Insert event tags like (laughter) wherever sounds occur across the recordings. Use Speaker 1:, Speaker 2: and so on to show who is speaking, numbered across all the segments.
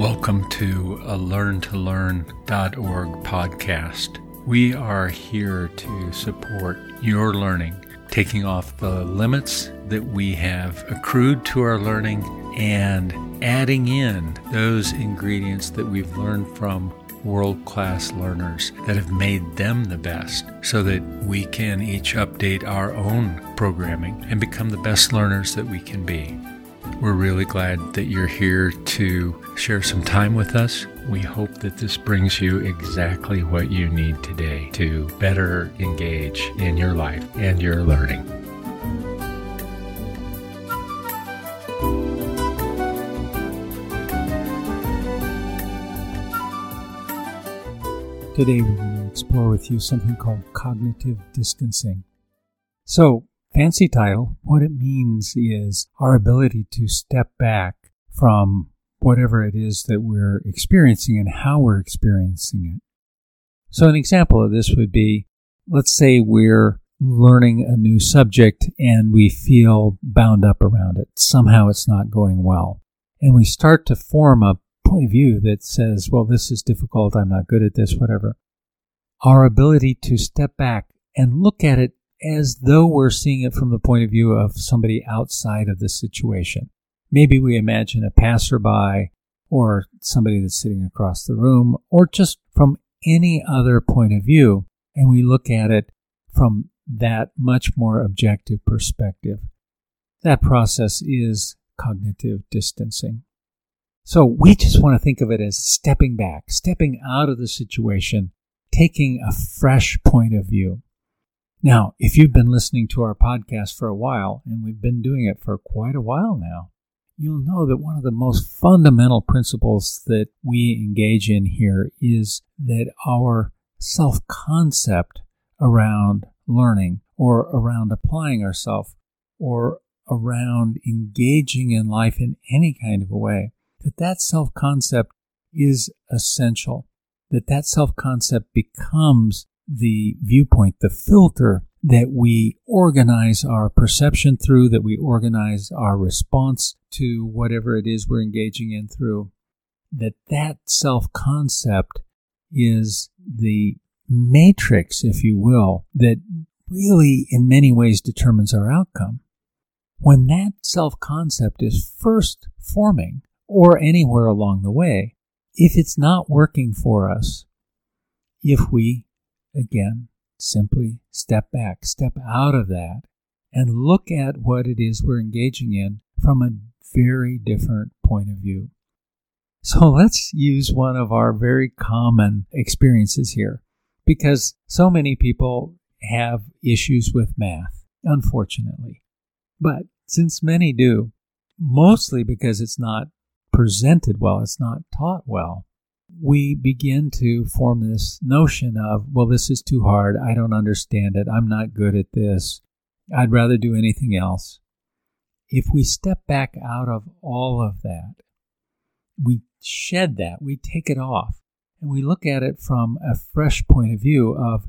Speaker 1: Welcome to a learntolearn.org podcast. We are here to support your learning, taking off the limits that we have accrued to our learning and adding in those ingredients that we've learned from world class learners that have made them the best so that we can each update our own programming and become the best learners that we can be. We're really glad that you're here to share some time with us. We hope that this brings you exactly what you need today to better engage in your life and your learning.
Speaker 2: Today we're going to explore with you something called cognitive distancing. So, fancy title, what it means is our ability to step back from whatever it is that we're experiencing and how we're experiencing it. So an example of this would be, let's say we're learning a new subject and we feel bound up around it. Somehow it's not going well. And we start to form a point of view that says, well, this is difficult. I'm not good at this, whatever. Our ability to step back and look at it as though we're seeing it from the point of view of somebody outside of the situation. Maybe we imagine a passerby or somebody that's sitting across the room or just from any other point of view, and we look at it from that much more objective perspective. That process is cognitive distancing. So we just want to think of it as stepping back, stepping out of the situation, taking a fresh point of view. Now, if you've been listening to our podcast for a while, and we've been doing it for quite a while now, you'll know that one of the most fundamental principles that we engage in here is that our self concept around learning or around applying ourselves or around engaging in life in any kind of a way, that that self concept is essential, that that self concept becomes the viewpoint, the filter that we organize our perception through, that we organize our response to whatever it is we're engaging in through, that that self concept is the matrix, if you will, that really in many ways determines our outcome. When that self concept is first forming, or anywhere along the way, if it's not working for us, if we again, simply step back, step out of that, and look at what it is we're engaging in from a very different point of view. So (laughs) let's use one of our very common experiences here because so many people have issues with math, unfortunately. But since many do, mostly because it's not presented well, it's not taught well, we begin to form this notion of, well, this is too hard. I don't understand it. I'm not good at this. I'd rather do anything else. If we step back out of all of that, we shed that, we take it off, and we look at it from a fresh point of view of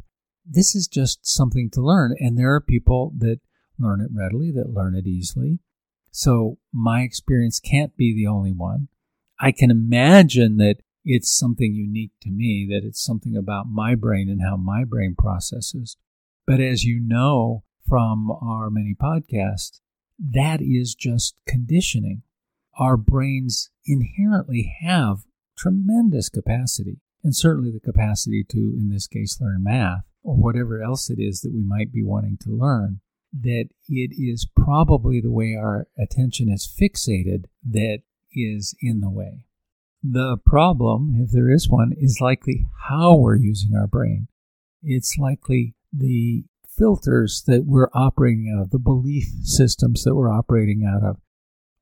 Speaker 2: this is just something to learn. And there are people that learn it readily, that learn it easily. So my experience can't be the only one. I can imagine that it's something unique to me, that it's something about my brain and how my brain processes. But as you know from our many podcasts, that is just conditioning. Our brains inherently have tremendous capacity, and certainly the capacity to, in this case, learn math or whatever else it is that we might be wanting to learn. That it is probably the way our attention is fixated that is in the way. The problem, if there is one, is likely how we're using our brain. It's likely the filters that we're operating out of, the belief systems that we're operating out of.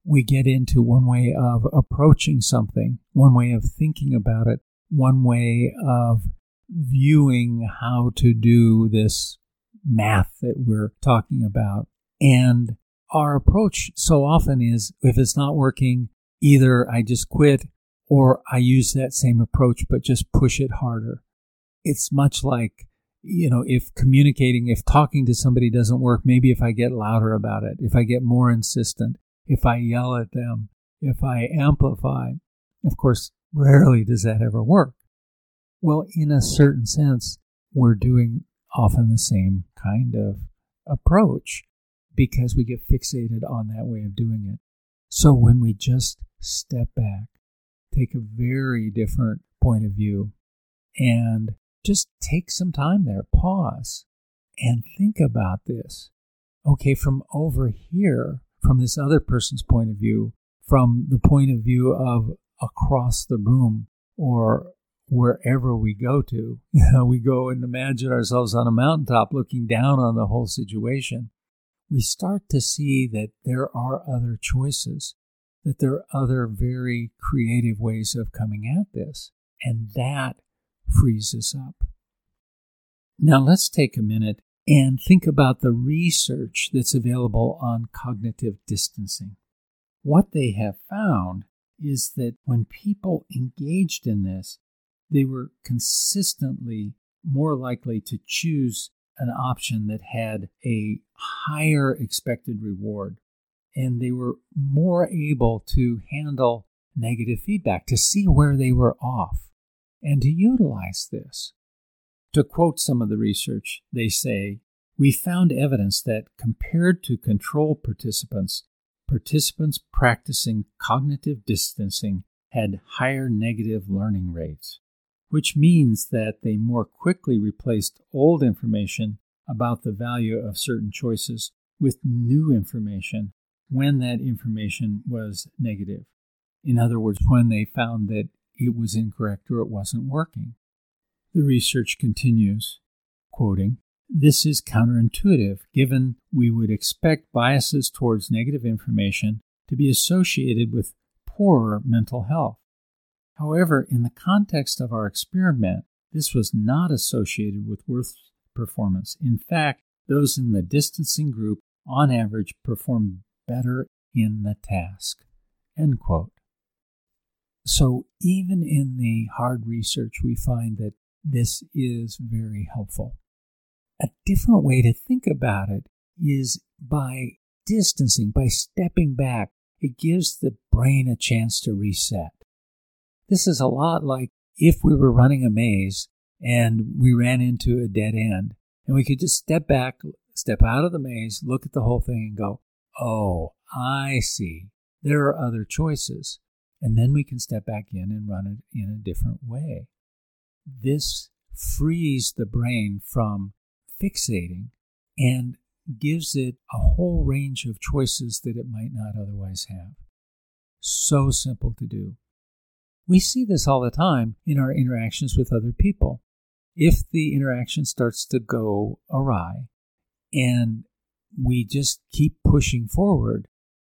Speaker 2: We get into one way of approaching something, one way of thinking about it, one way of viewing how to do this math that we're talking about. And our approach so often is if it's not working, either I just quit or I use that same approach, but just push it harder. It's much like, you know, if communicating, if talking to somebody doesn't work, maybe if I get louder about it, if I get more insistent, if I yell at them, if I amplify. Of course, rarely does that ever work. Well, in a certain sense, we're doing often the same kind of approach because we get fixated on that way of doing it. So when we just step back, take a very different point of view, and just take some time there, pause, and think about this. Okay, from over here, from this other person's point of view, from the point of view of across the room or wherever we go to. (laughs) You know, we go and imagine ourselves on a mountaintop looking down on the whole situation. We start to see that there are other choices, that there are other very creative ways of coming at this. And that frees us up. Now let's take a minute and think about the research that's available on cognitive distancing. What they have found is that when people engaged in this, they were consistently more likely to choose an option that had a higher expected reward. And they were more able to handle negative feedback, to see where they were off, and to utilize this. To quote some of the research, they say, We found evidence that compared to control participants, participants practicing cognitive distancing had higher negative learning rates which means that they more quickly replaced old information about the value of certain choices with new information when that information was negative. In other words, when they found that it was incorrect or it wasn't working. The research continues, quoting, This is counterintuitive, given we would expect biases towards negative information to be associated with poorer mental health. However, in the context of our experiment, this was not associated with worse performance. In fact, those in the distancing group, on average, performed better in the task. End quote. So, even in the hard research, we find that this is very helpful. A different way to think about it is by distancing, by stepping back, it gives the brain a chance to reset. This is a lot like if we were running a maze and we ran into a dead end and we could just step back, step out of the maze, look at the whole thing and go, oh, I see. There are other choices. And then we can step back in and run it in a different way. This frees the brain from fixating and gives it a whole range of choices that it might not otherwise have. So simple to do. We see this all the time in our interactions with other people. If the interaction starts to go awry and we just keep pushing forward,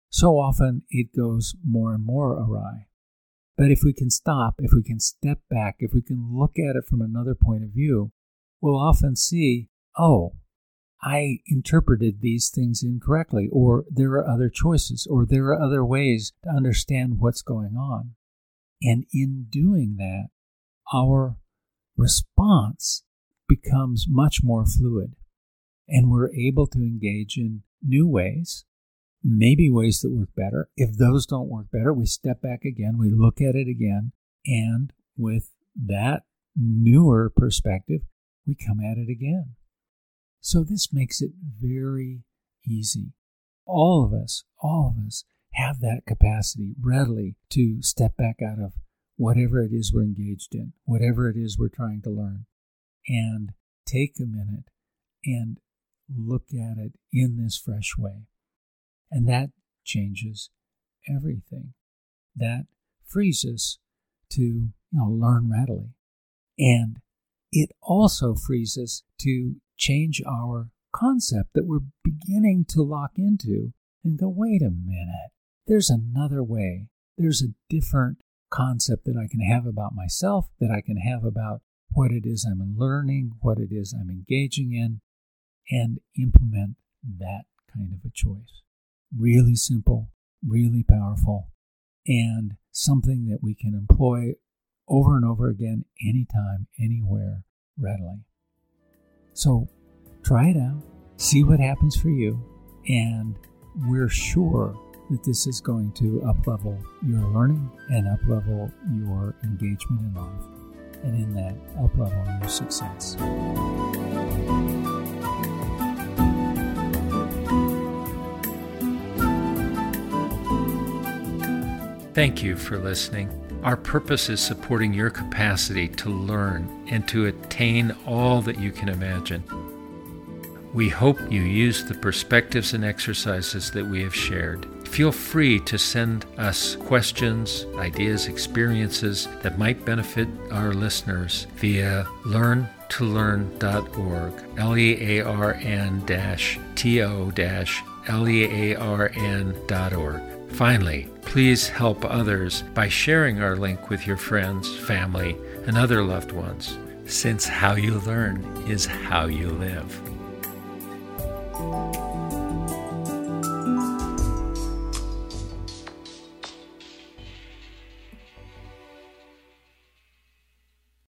Speaker 2: so often it goes more and more awry. But if we can stop, if we can step back, if we can look at it from another point of view, we'll often see, oh, I interpreted these things incorrectly, or there are other choices, or there are other ways to understand what's going on. And in doing that, our response becomes much more fluid. And we're able to engage in new ways, maybe ways that work better. If those don't work better, we step back again, we look at it again, and with that newer perspective, we come at it again. So this makes it very easy. All of us, all of us have that capacity readily to step back out of whatever it is we're engaged in, whatever it is we're trying to learn, and take a minute and look at it in this fresh way. And that changes everything. That frees us to you know, learn readily. And it also frees us to change our concept that we're beginning to lock into and go, wait a minute, there's another way. There's a different concept that I can have about myself, that I can have about what it is I'm learning, what it is I'm engaging in, and implement that kind of a choice. Really simple, really powerful, and something that we can employ over and over again, anytime, anywhere, readily. So try it out, see what happens for you, and we're sure that this is going to uplevel your learning and uplevel your engagement in life, and in that, uplevel your success.
Speaker 1: Thank you for listening. Our purpose is supporting your capacity to learn and to attain all that you can imagine. We hope you use the perspectives and exercises that we have shared. Feel free to send us questions, ideas, experiences that might benefit our listeners via learntolearn.org, L E A R N T O L E A R N.org. Finally, please help others by sharing our link with your friends, family, and other loved ones, since how you learn is how you live.